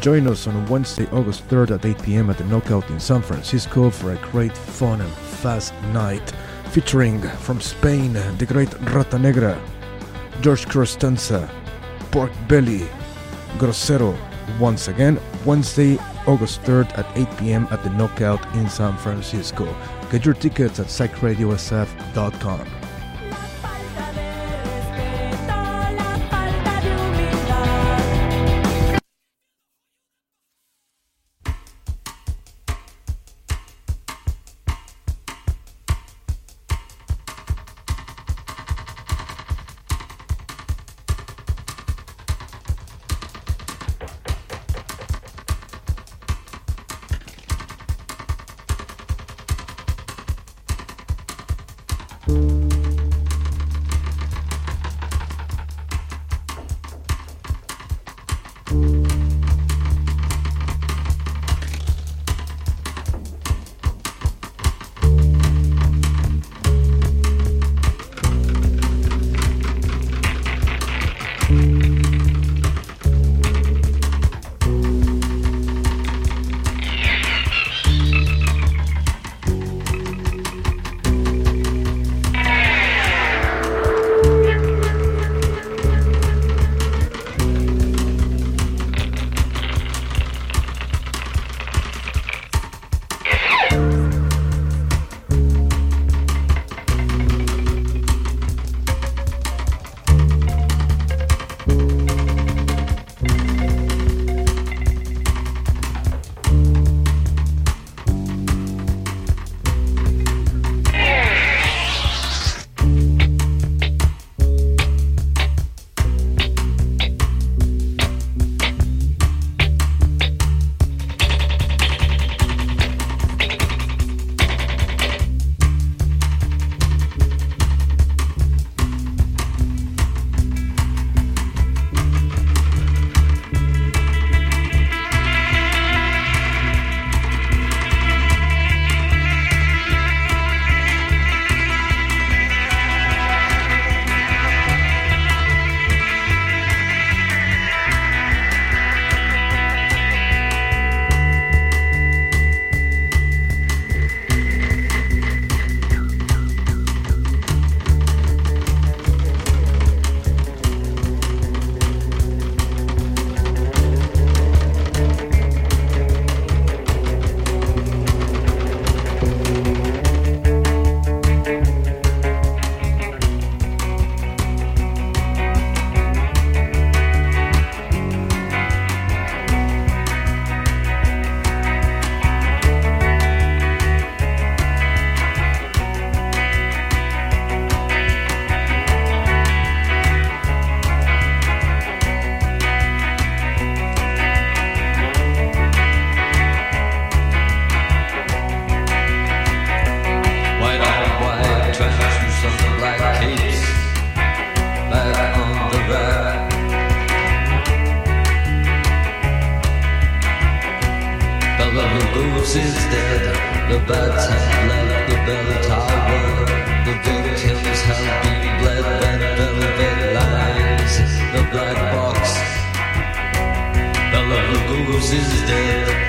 Join us on Wednesday, August 3rd at 8 p.m. at the Knockout in San Francisco for a great fun and fast night featuring from Spain the great Rata Negra, George Costanza, Pork Belly, Grosero. Once again, Wednesday, August 3rd at 8 p.m. at the Knockout in San Francisco. Get your tickets at psychradiosf.com. Till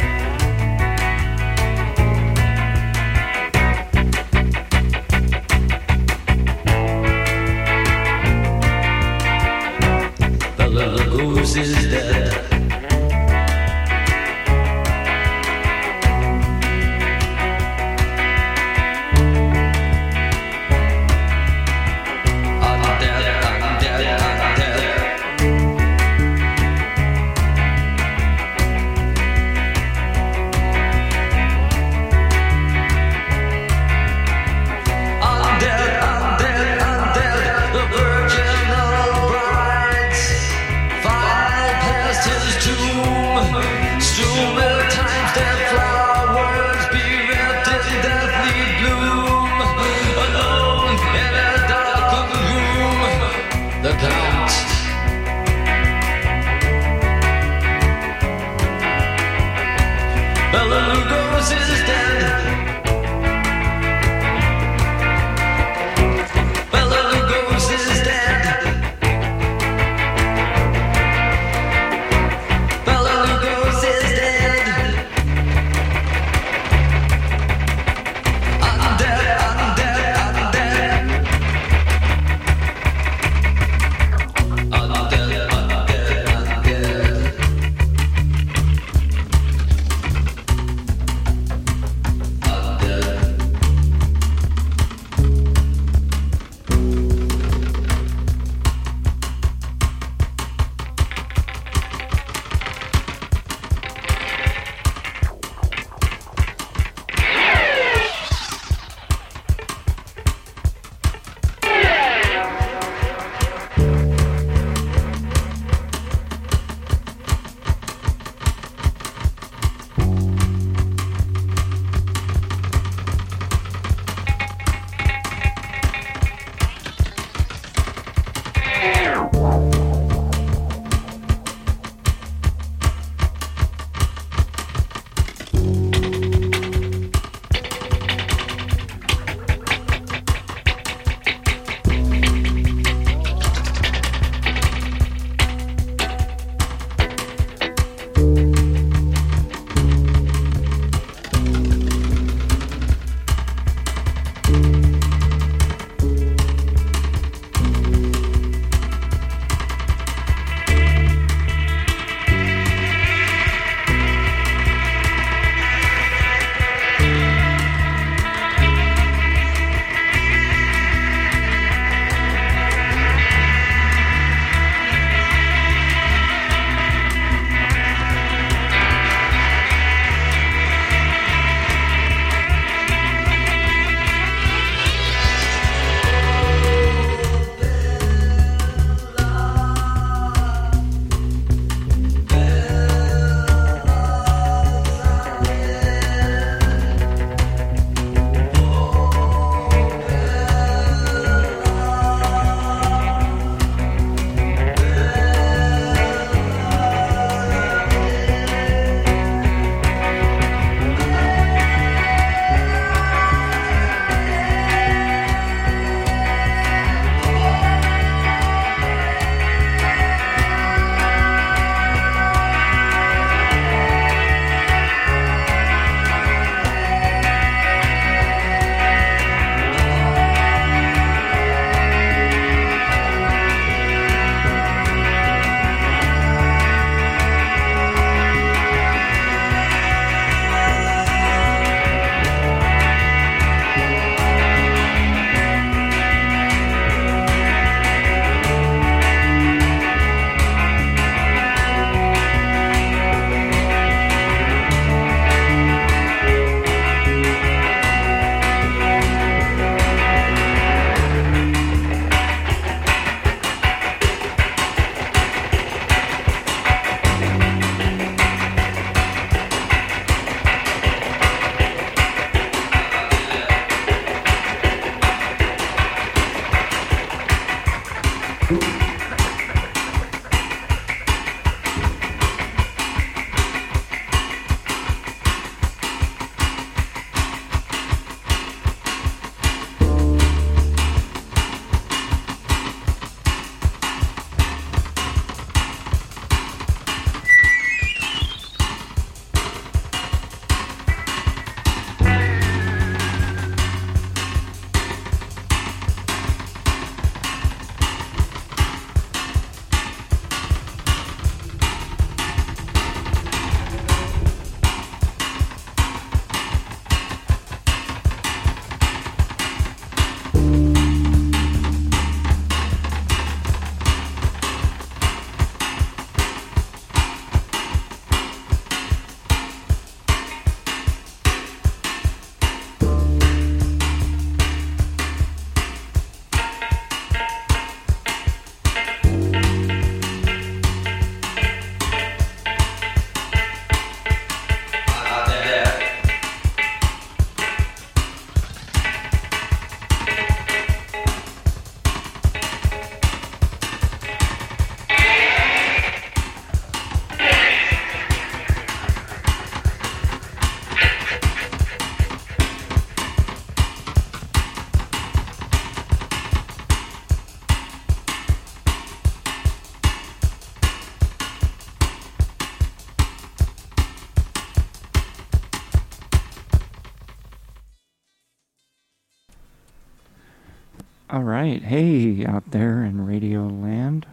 All right. Hey, out there in Radio Land.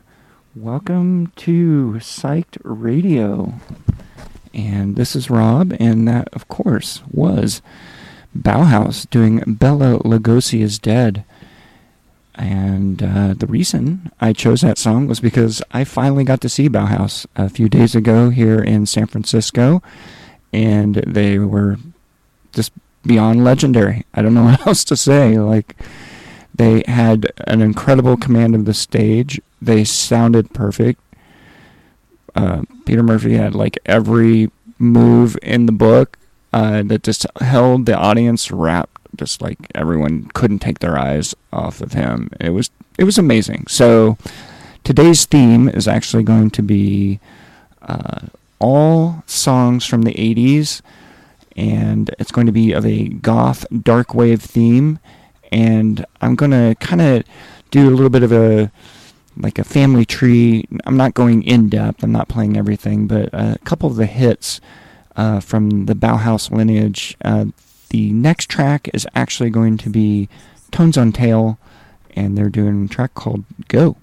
Welcome to Psyched Radio. And this is Rob, and that, of course, was Bauhaus doing Bela Lugosi is Dead. And uh, the reason I chose that song was because I finally got to see Bauhaus a few days ago here in San Francisco, and they were just beyond legendary. I don't know what else to say. Like, they had an incredible command of the stage. They sounded perfect. Uh, Peter Murphy had like every move in the book uh, that just held the audience rapt. Just like everyone couldn't take their eyes off of him. It was it was amazing. So today's theme is actually going to be uh, all songs from the 80s, and it's going to be of a goth dark wave theme and I'm gonna kind of do a little bit of a like a family tree. I'm not going in depth. I'm not playing everything, but a couple of the hits uh, from the Bauhaus lineage. Uh, the next track is actually going to be Tones on Tail, and they're doing a track called Go.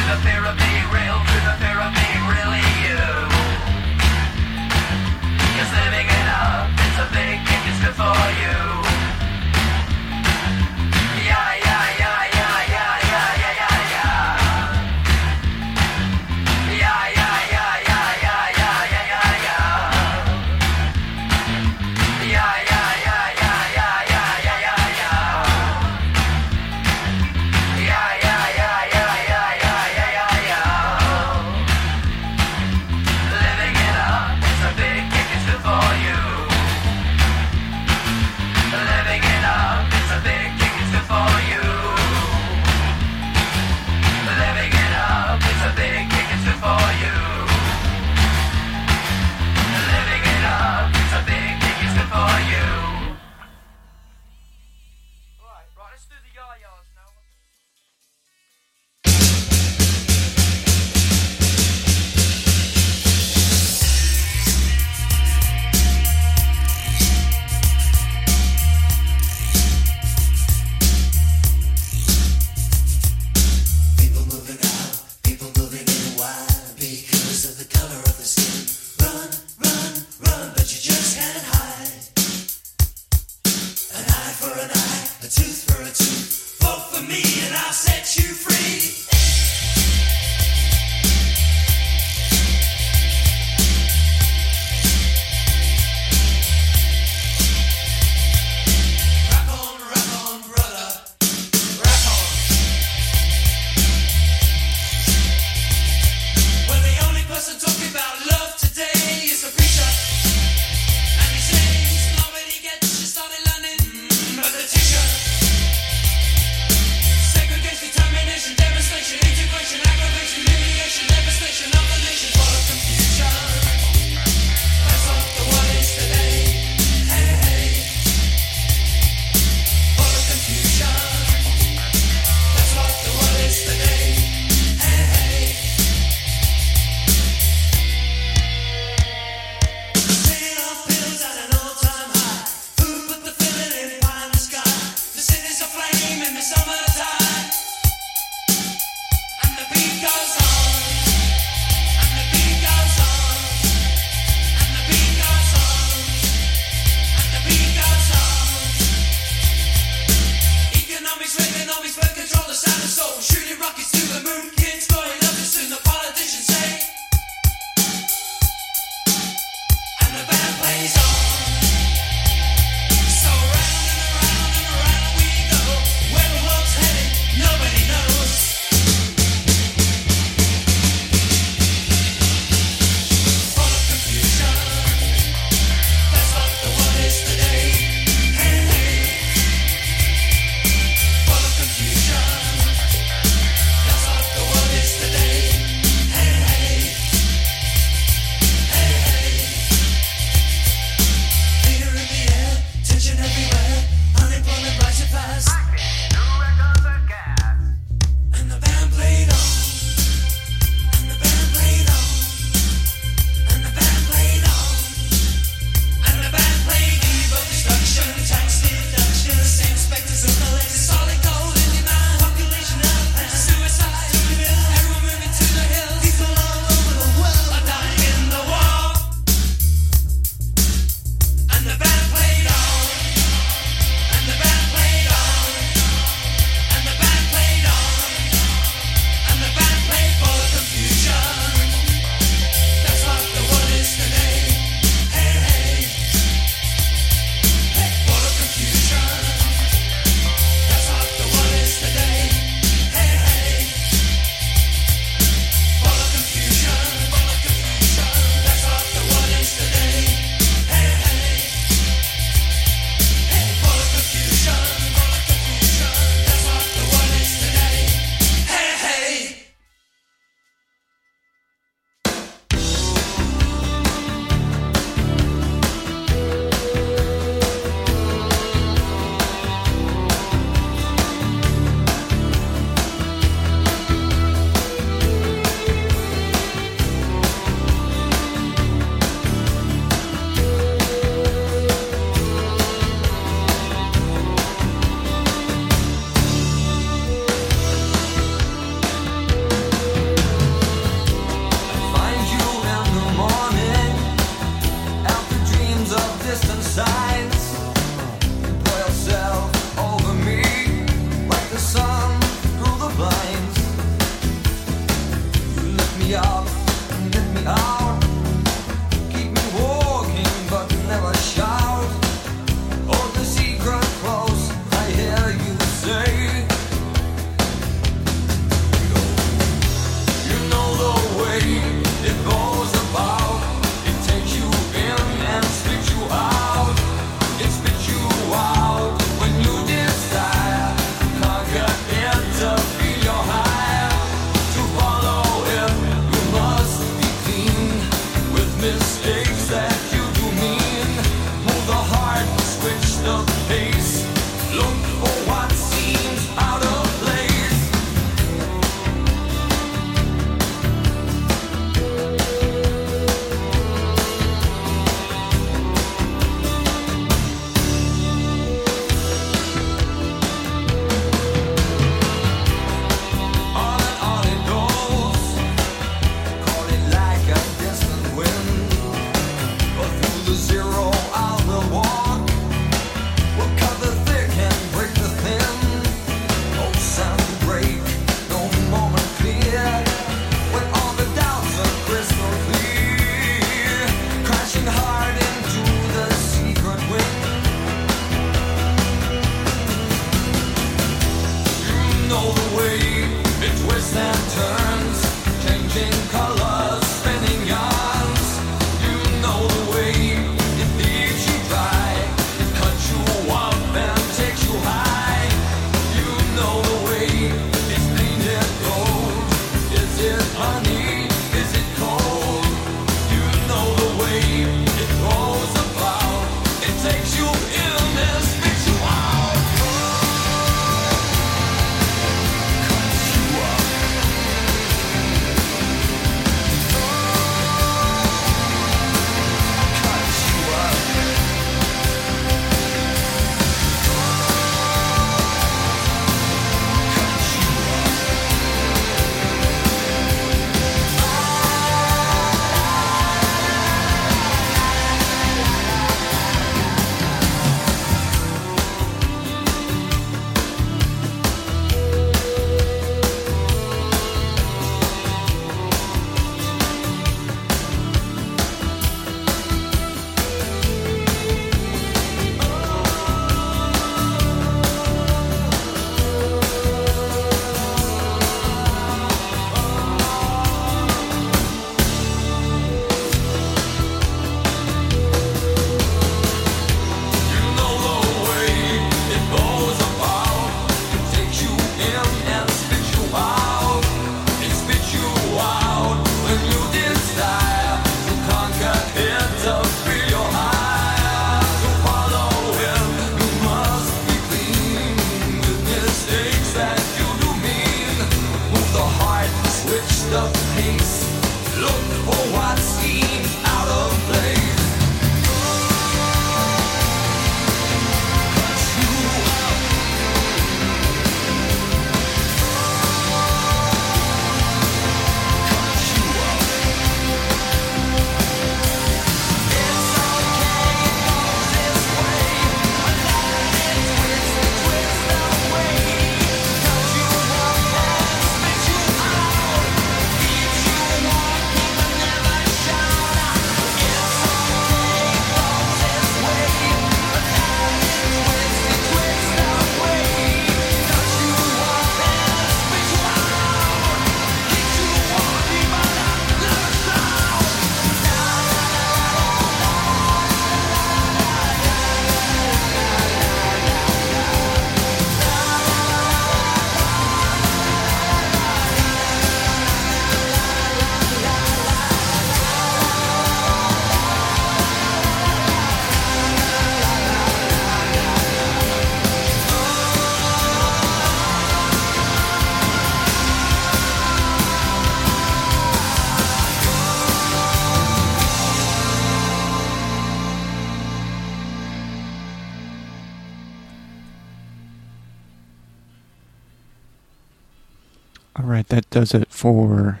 Does it for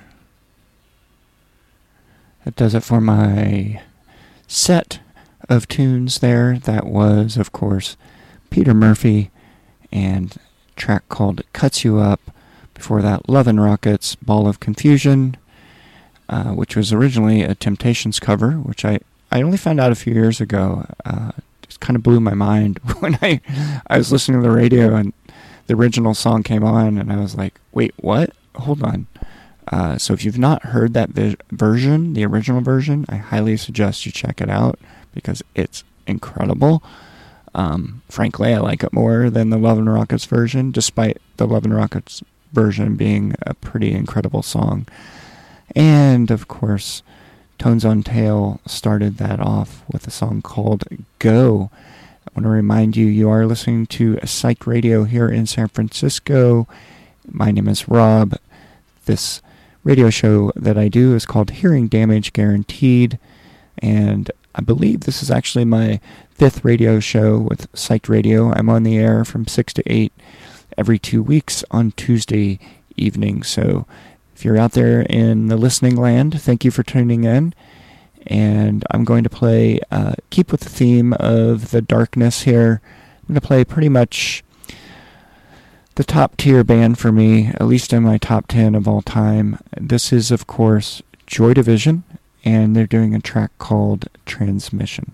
that does it for my set of tunes there. That was, of course, Peter Murphy and track called Cuts You Up. Before that, Love and Rockets, Ball of Confusion, uh, which was originally a Temptations cover, which I, I only found out a few years ago. Uh, just kind of blew my mind when I, I was listening to the radio and the original song came on, and I was like, wait, what? Hold on. Uh, so if you've not heard that vi- version, the original version, I highly suggest you check it out because it's incredible. Um, frankly, I like it more than the Love and Rockets version, despite the Love and Rockets version being a pretty incredible song. And of course, Tones on Tail started that off with a song called Go I want to remind you you are listening to Psych Radio here in San Francisco. My name is Rob. This radio show that I do is called Hearing Damage Guaranteed, and I believe this is actually my fifth radio show with Psych Radio. I'm on the air from 6 to 8 every two weeks on Tuesday evening. So if you're out there in the listening land, thank you for tuning in and I'm going to play, uh, keep with the theme of the darkness here. I'm going to play pretty much the top tier band for me, at least in my top 10 of all time. This is, of course, Joy Division, and they're doing a track called Transmission.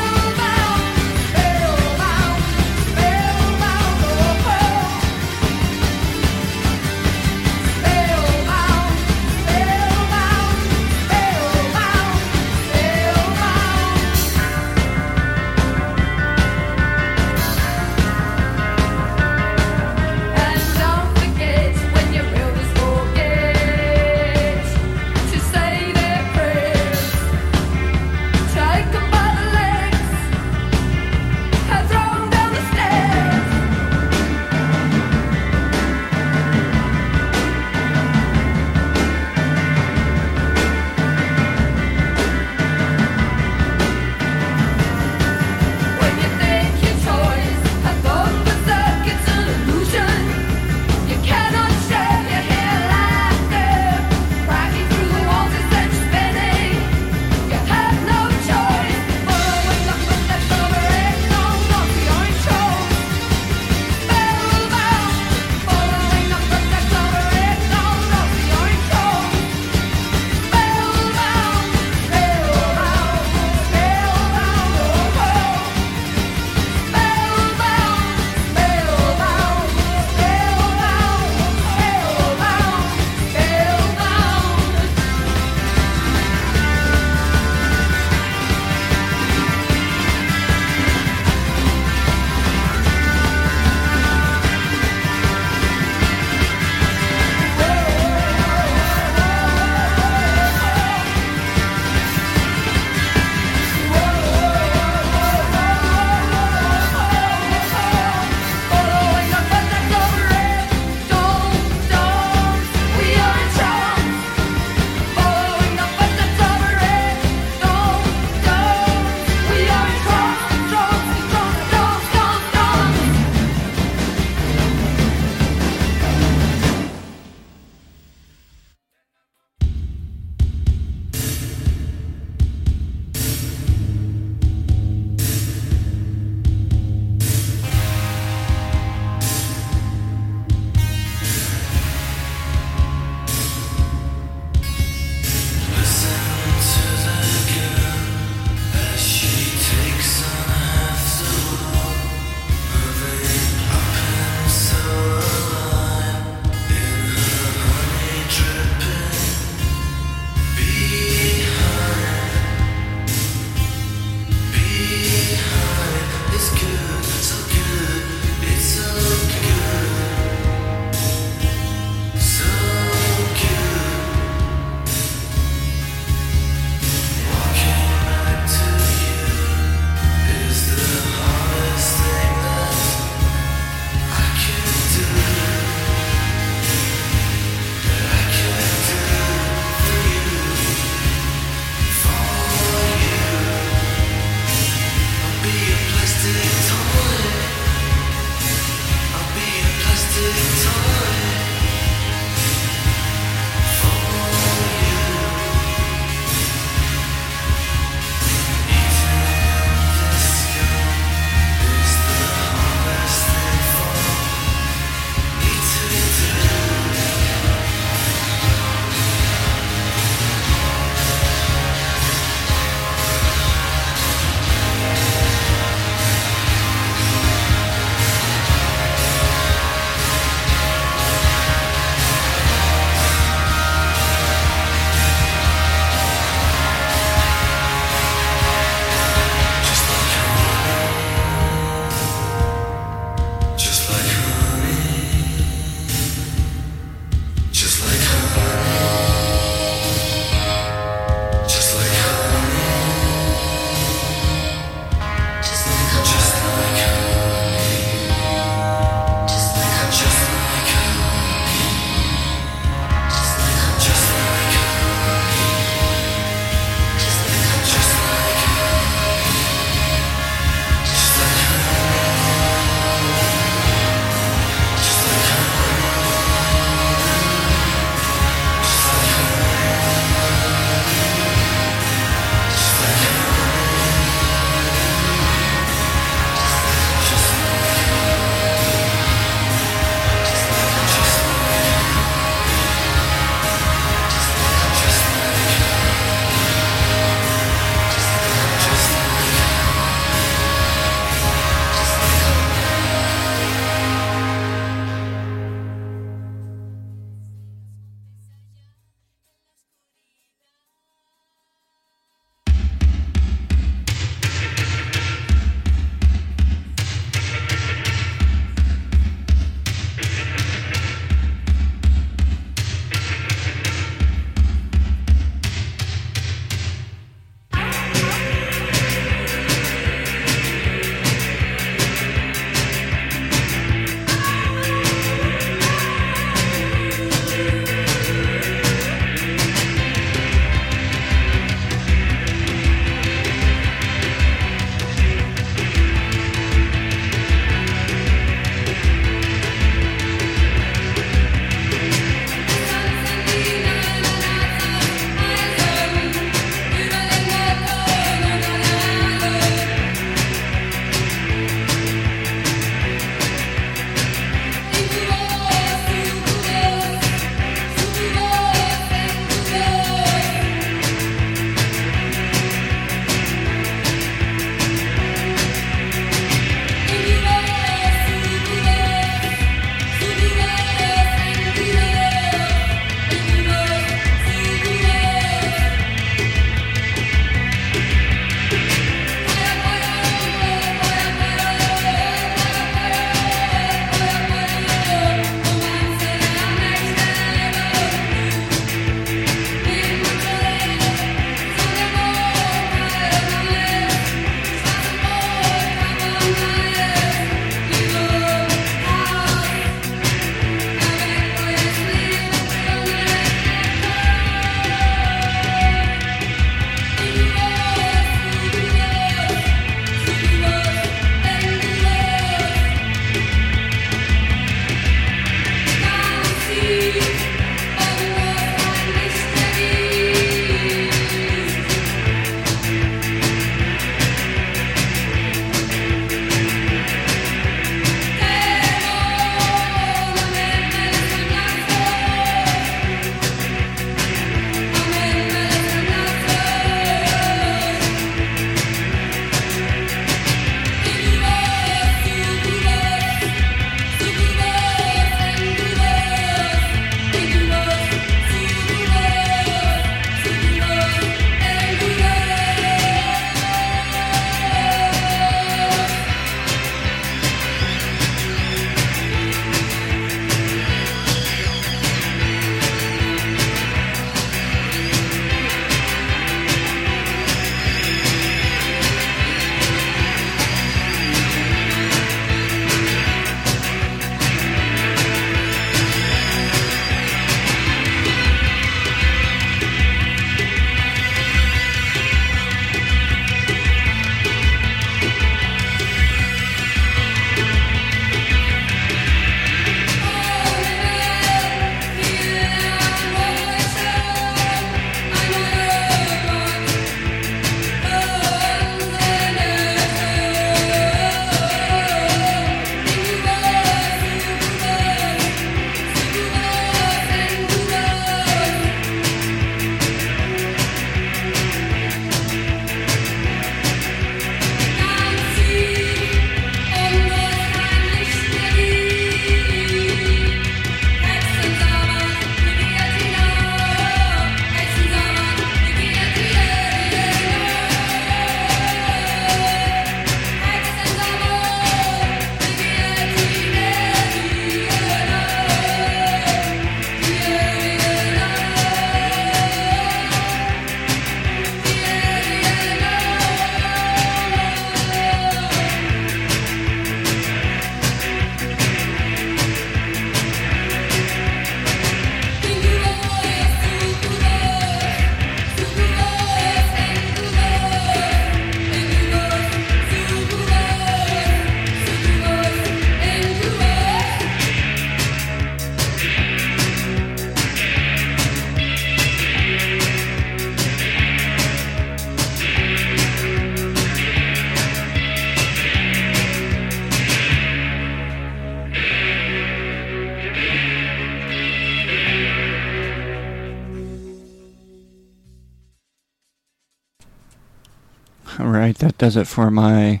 Does it for my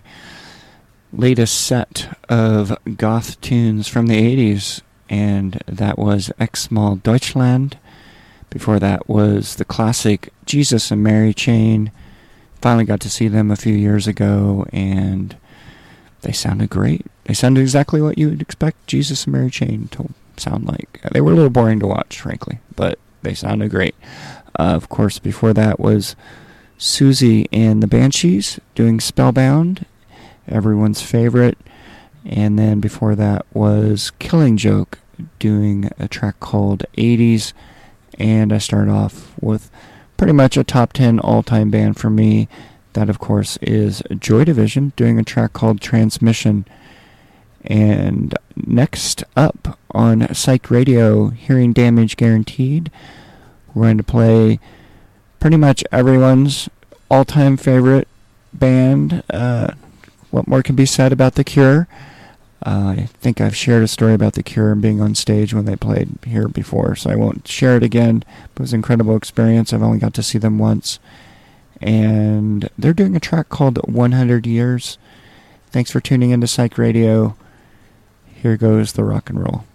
latest set of goth tunes from the 80s. And that was Xmal Deutschland. Before that was the classic Jesus and Mary Chain. Finally got to see them a few years ago, and they sounded great. They sounded exactly what you would expect Jesus and Mary Chain to sound like. They were a little boring to watch, frankly, but they sounded great. Uh, of course, before that was Siouxsie and the Banshees doing Spellbound, everyone's favorite. And then before that was Killing Joke doing a track called 80s. And I started off with pretty much a top 10 all time band for me. That, of course, is Joy Division doing a track called Transmission. And next up on Psych Radio, Hearing Damage Guaranteed, we're going to play pretty much everyone's all time favorite band. Uh, what more can be said about The Cure? Uh, I think I've shared a story about The Cure being on stage when they played here before, so I won't share it again. But it was an incredible experience. I've only got to see them once. And they're doing a track called 100 Years. Thanks for tuning into Psych Radio. Here goes the rock and roll.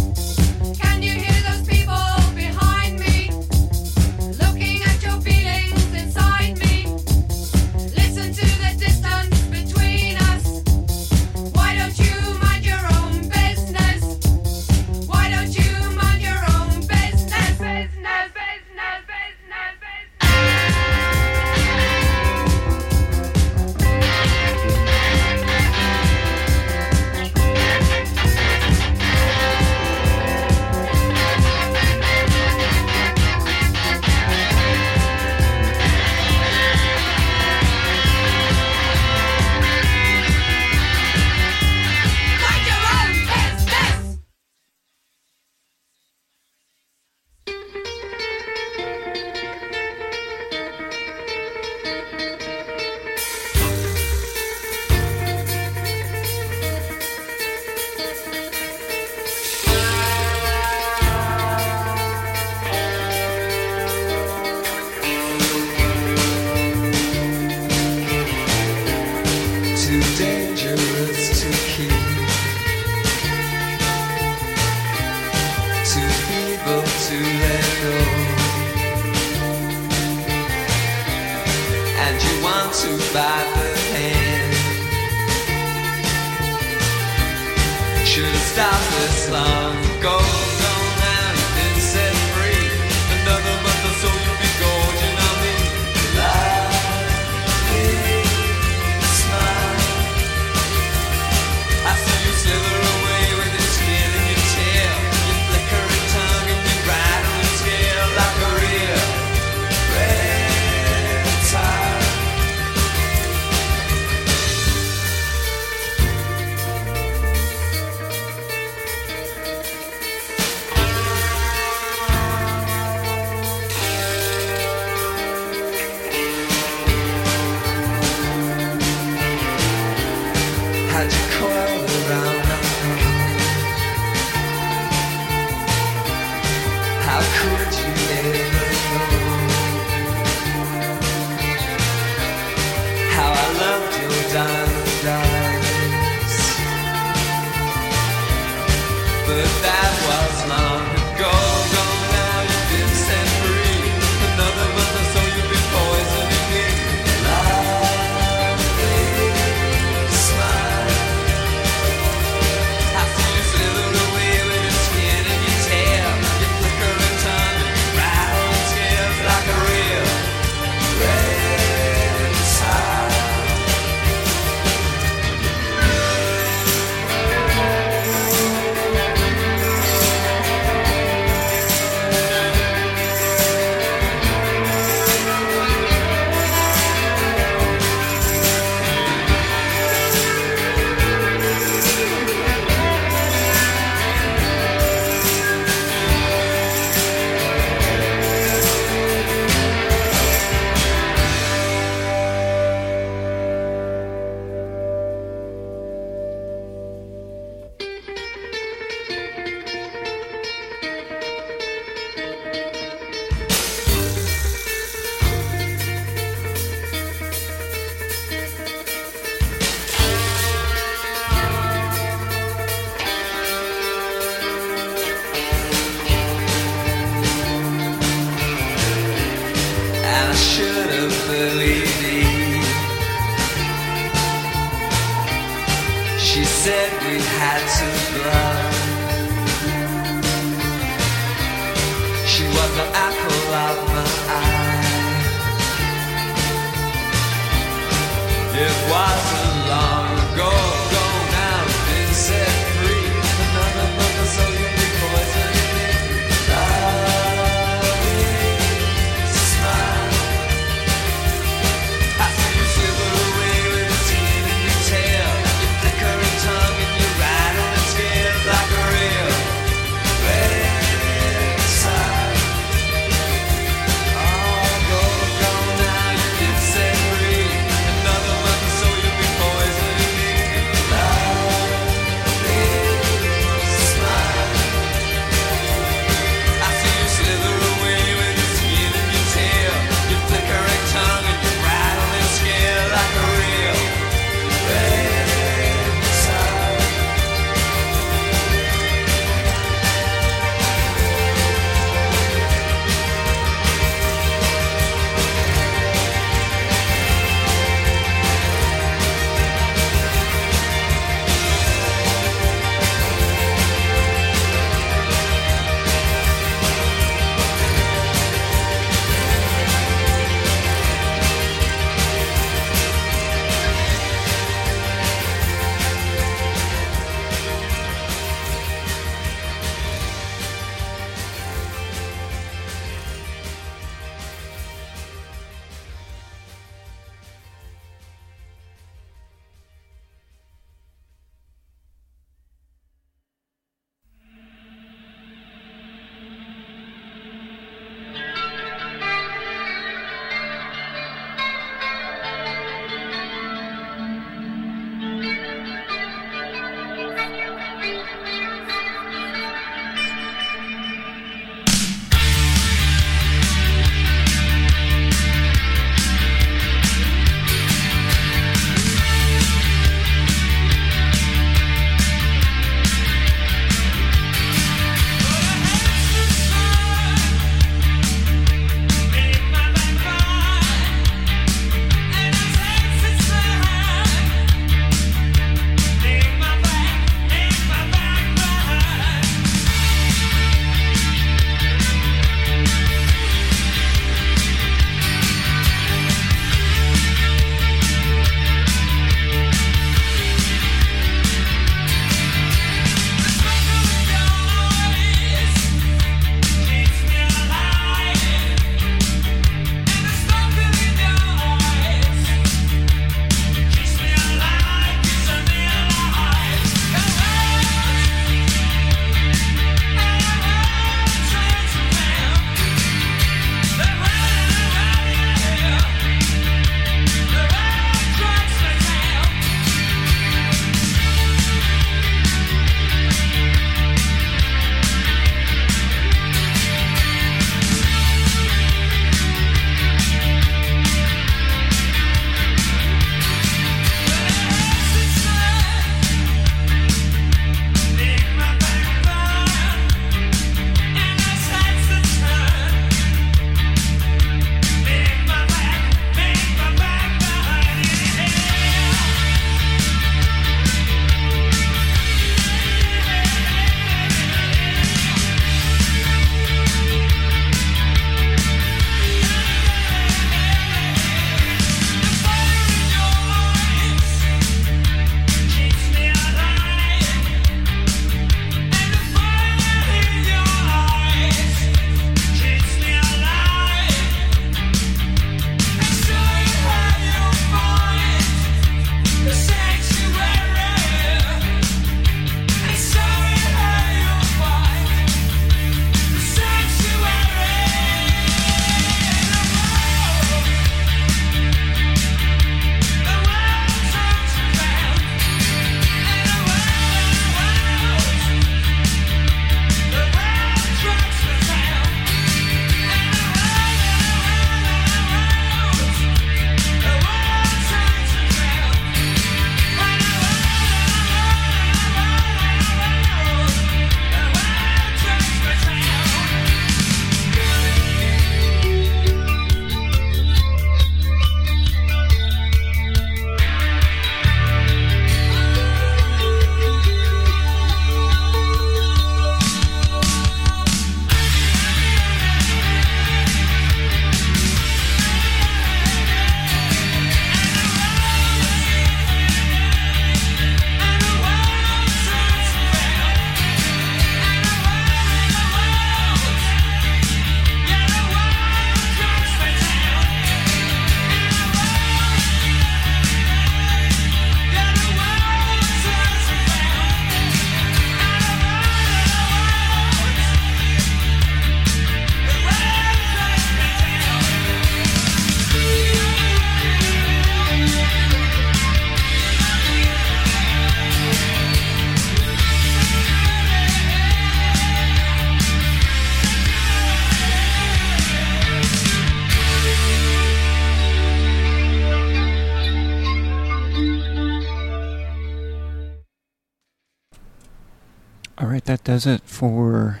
Does it for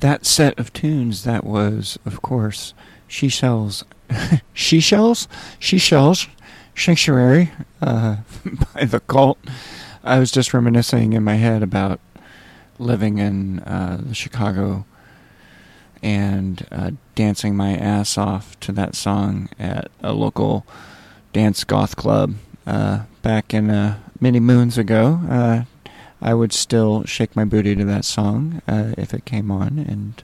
that set of tunes. That was, of course, She Shells. she Shells? She Shells. Sanctuary uh, by The Cult. I was just reminiscing in my head about living in uh, Chicago and uh, dancing my ass off to that song at a local dance goth club uh, back in uh, many moons ago. I would still shake my booty to that song uh, if it came on, and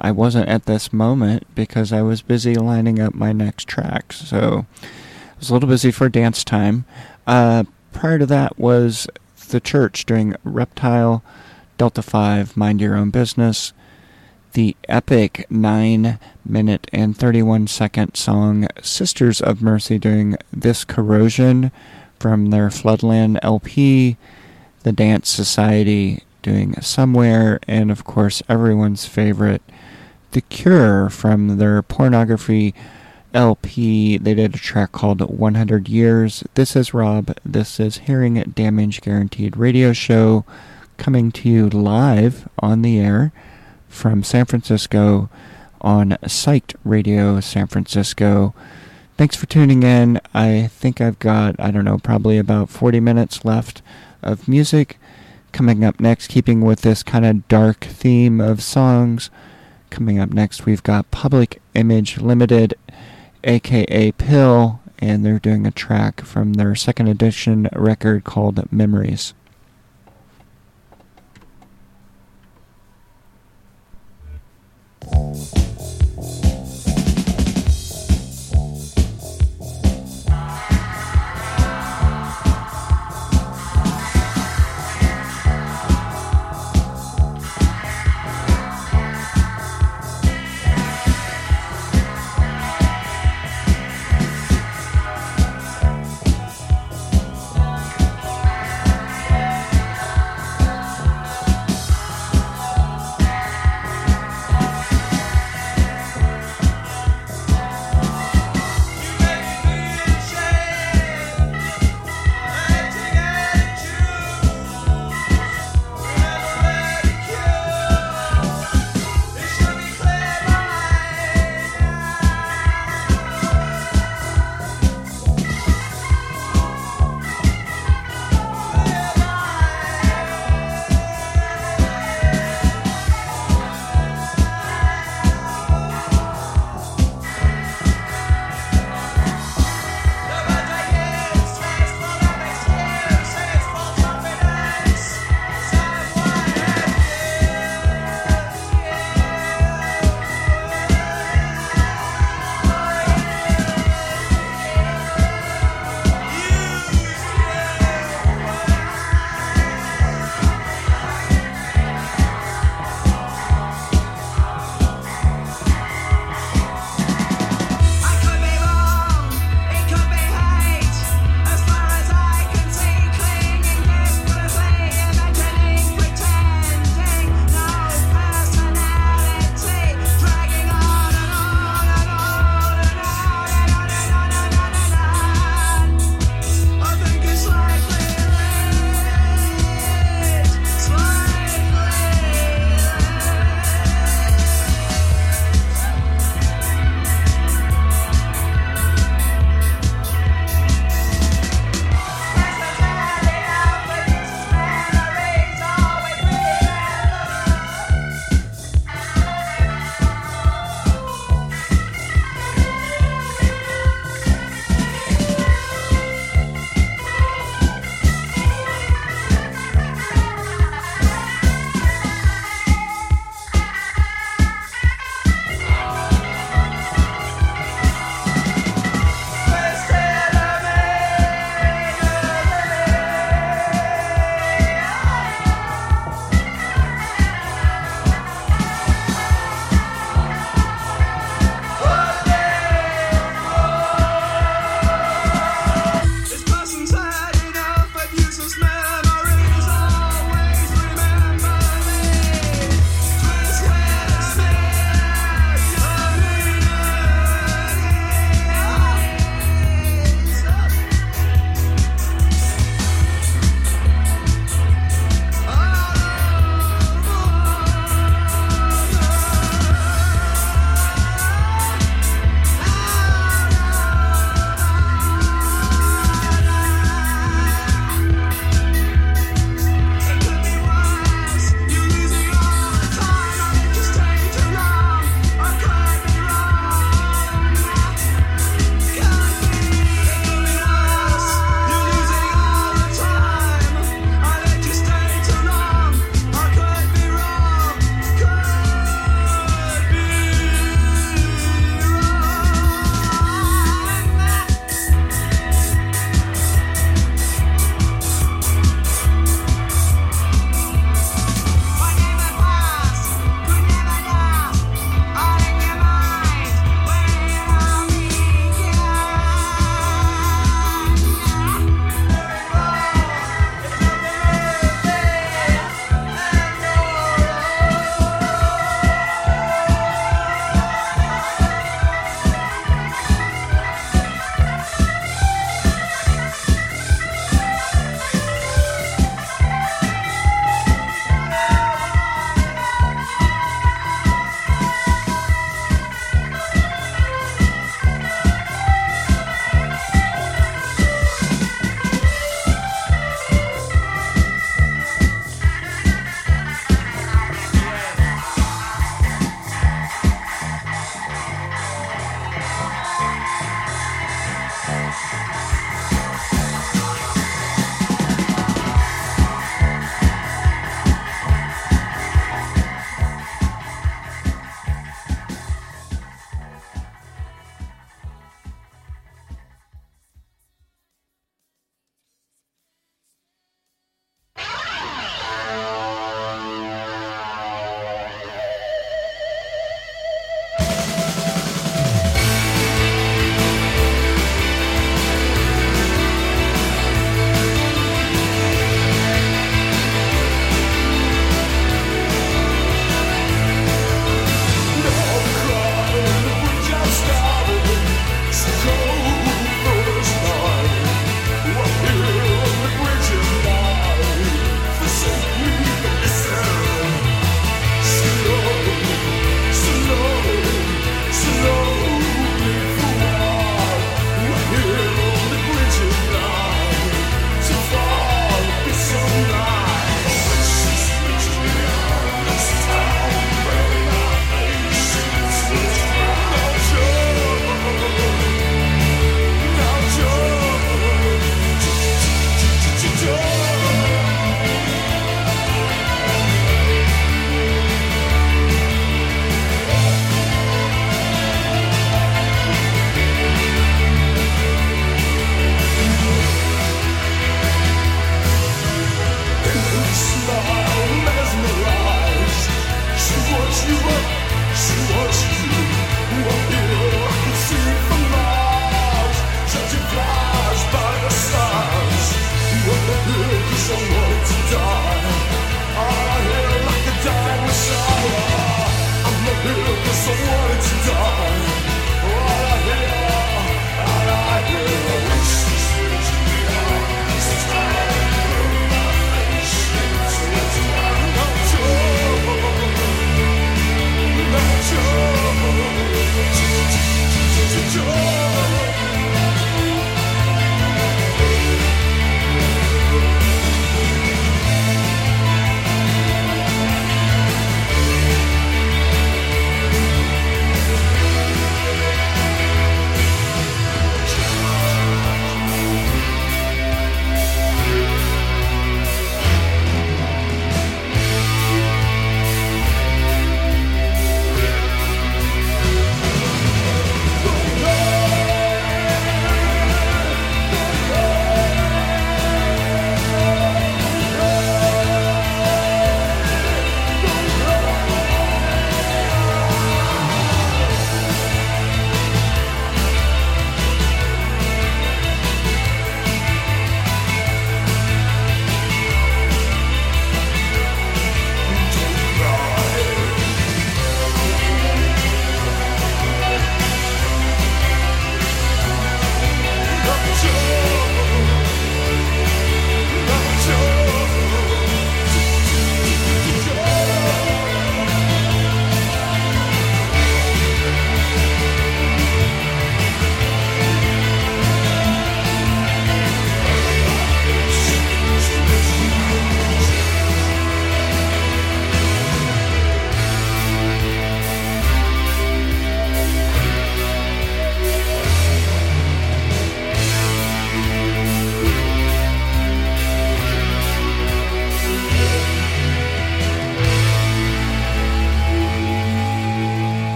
I wasn't at this moment because I was busy lining up my next track. So I was a little busy for dance time. Uh, prior to that was the church doing Reptile, Delta 5, Mind Your Own Business, the epic 9 minute and 31 second song Sisters of Mercy doing This Corrosion from their Floodland LP, the Danse Society doing Somewhere, and of course everyone's favorite, The Cure from their pornography LP. They did a track called 100 Years. This is Rob. This is Hearing Damage Guaranteed Radio Show coming to you live on the air from San Francisco on Psyched Radio San Francisco. Thanks for tuning in. I think I've got, I don't know, probably about 40 minutes left of music. Coming up next, keeping with this kind of dark theme of songs, coming up next, we've got Public Image Limited, aka PiL, and they're doing a track from their second edition record called Memories.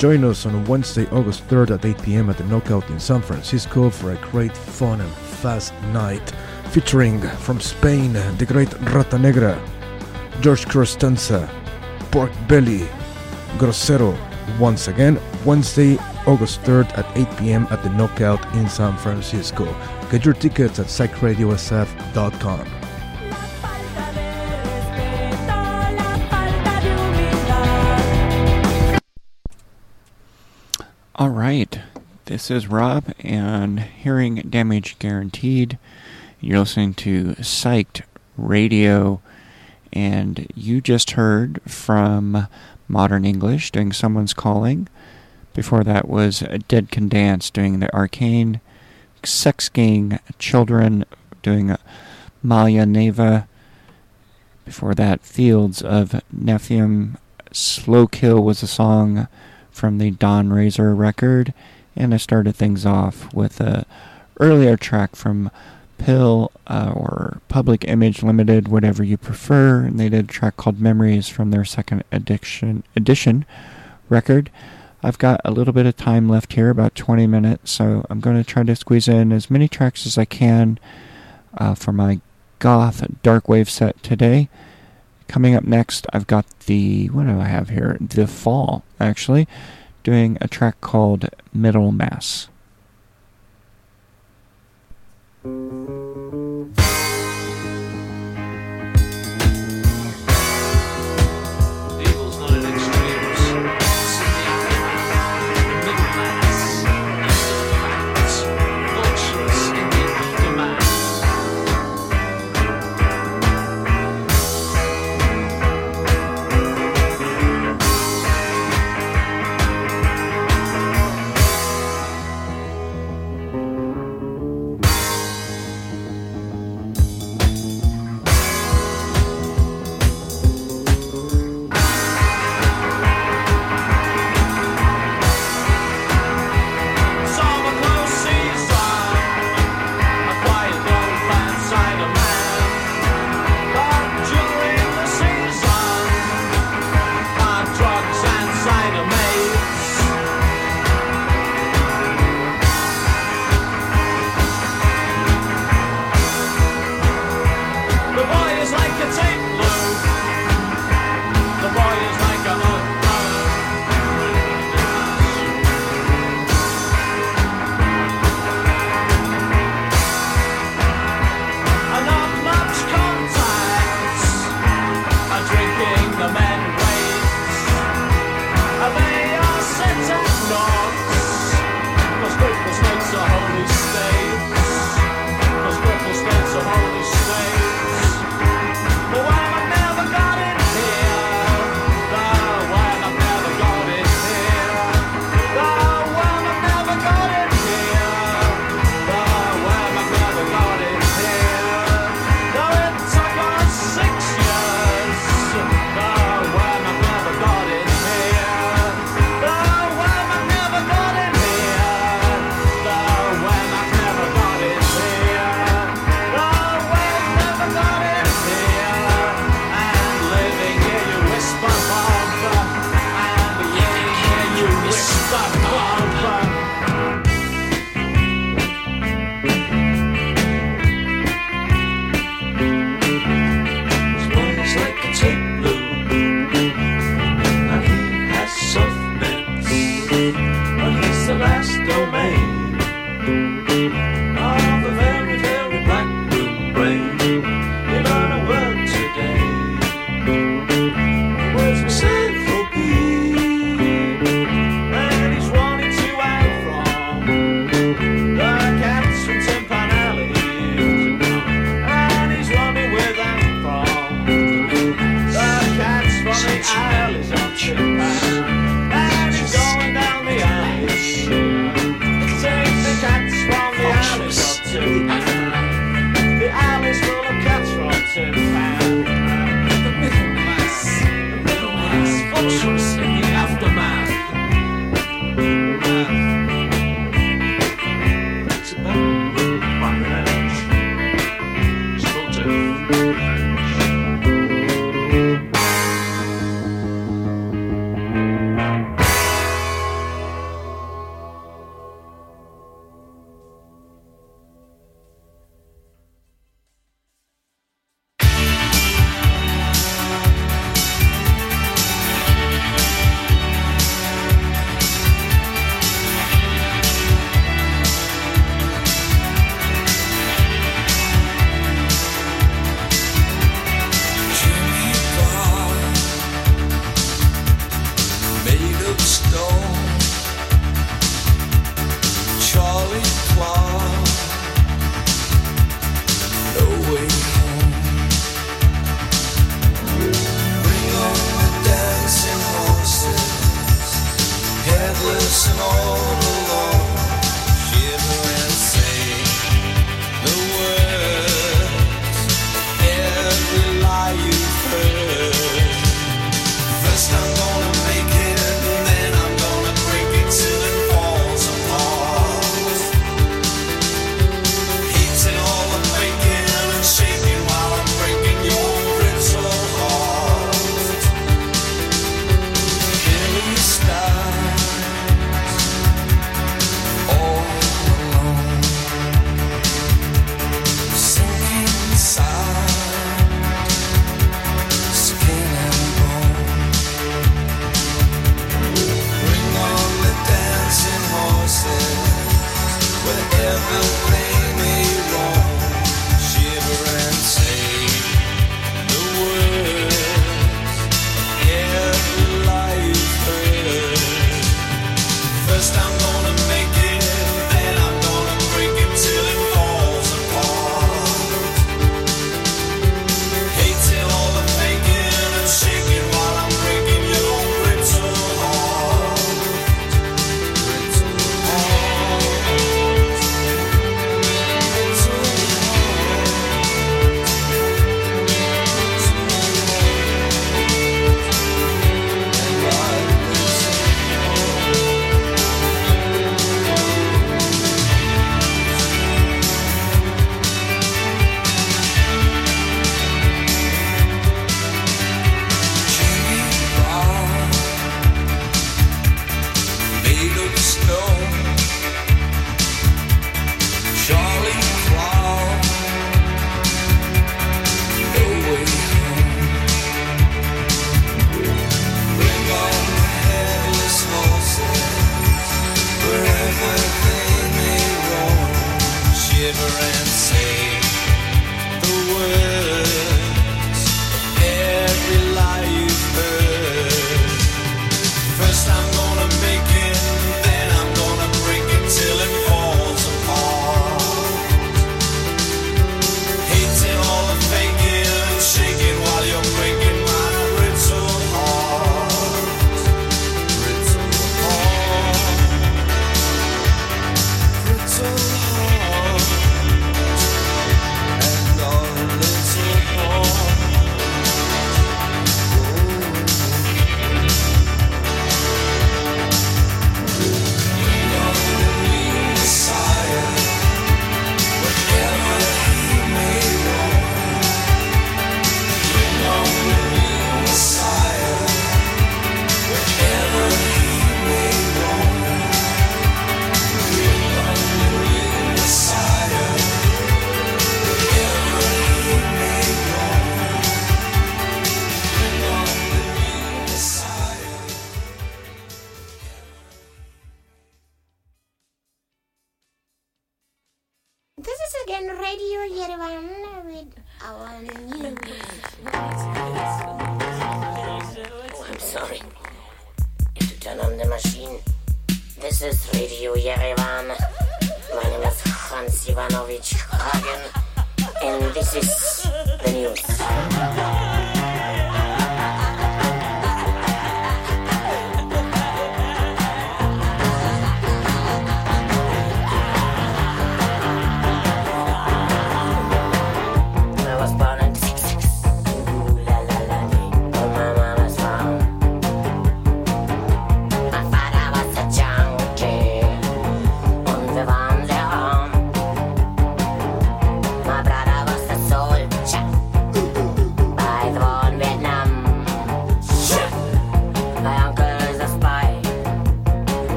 Join us on Wednesday, August 3rd at 8 p.m. at the Knockout in San Francisco for a great fun and fast night featuring from Spain the great Rata Negra, George Costanza, Pork Belly, Grosero. Once again, Wednesday, August 3rd at 8 p.m. at the Knockout in San Francisco. Get your tickets at psychradiosf.com. All right. This is Rob and Hearing Damage Guaranteed. You're listening to Psyched Radio, and you just heard from Modern English doing Someone's Calling. Before that was Dead Can Dance doing the Arcane, Sex Gang Children doing Maya Neva. Before that, Fields of Nephilim. Slow Kill was a song from the Dawnrazor record. And I started things off with a earlier track from PiL uh, or Public Image Limited, whatever you prefer. And they did a track called Memories from their second edition, edition record. I've got a little bit of time left here, about 20 minutes, so I'm going to try to squeeze in as many tracks as I can uh, for my goth dark wave set today. Coming up next, I've got the, what do I have here? The Fall, actually, doing a track called Middle Mass.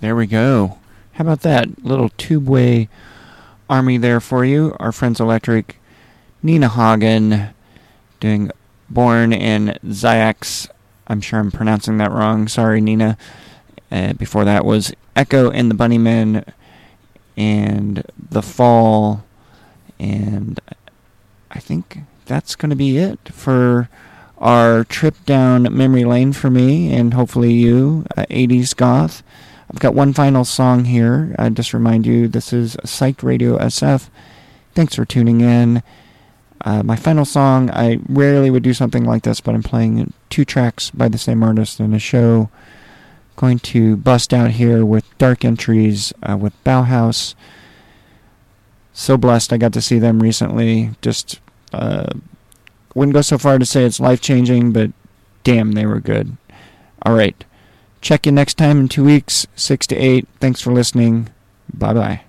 There we go. How about that little tubeway army there for you? Our friends Electric, Nina Hagen, doing Born in Zayax. I'm sure I'm pronouncing that wrong. Sorry, Nina. Uh, before that was Echo and the Bunnymen and The Fall. And I think that's going to be it for our trip down memory lane for me and hopefully you, uh, 80s Goth. I've got one final song here. I just remind you this is Psyched Radio SF. Thanks for tuning in. Uh, my final song, I rarely would do something like this, but I'm playing two tracks by the same artist in a show. Going to bust out here with Dark Entries uh, with Bauhaus. So blessed I got to see them recently. Just uh, wouldn't go so far to say it's life changing, but damn, they were good. All right. Check you next time in two weeks, 6 to 8. Thanks for listening. Bye bye.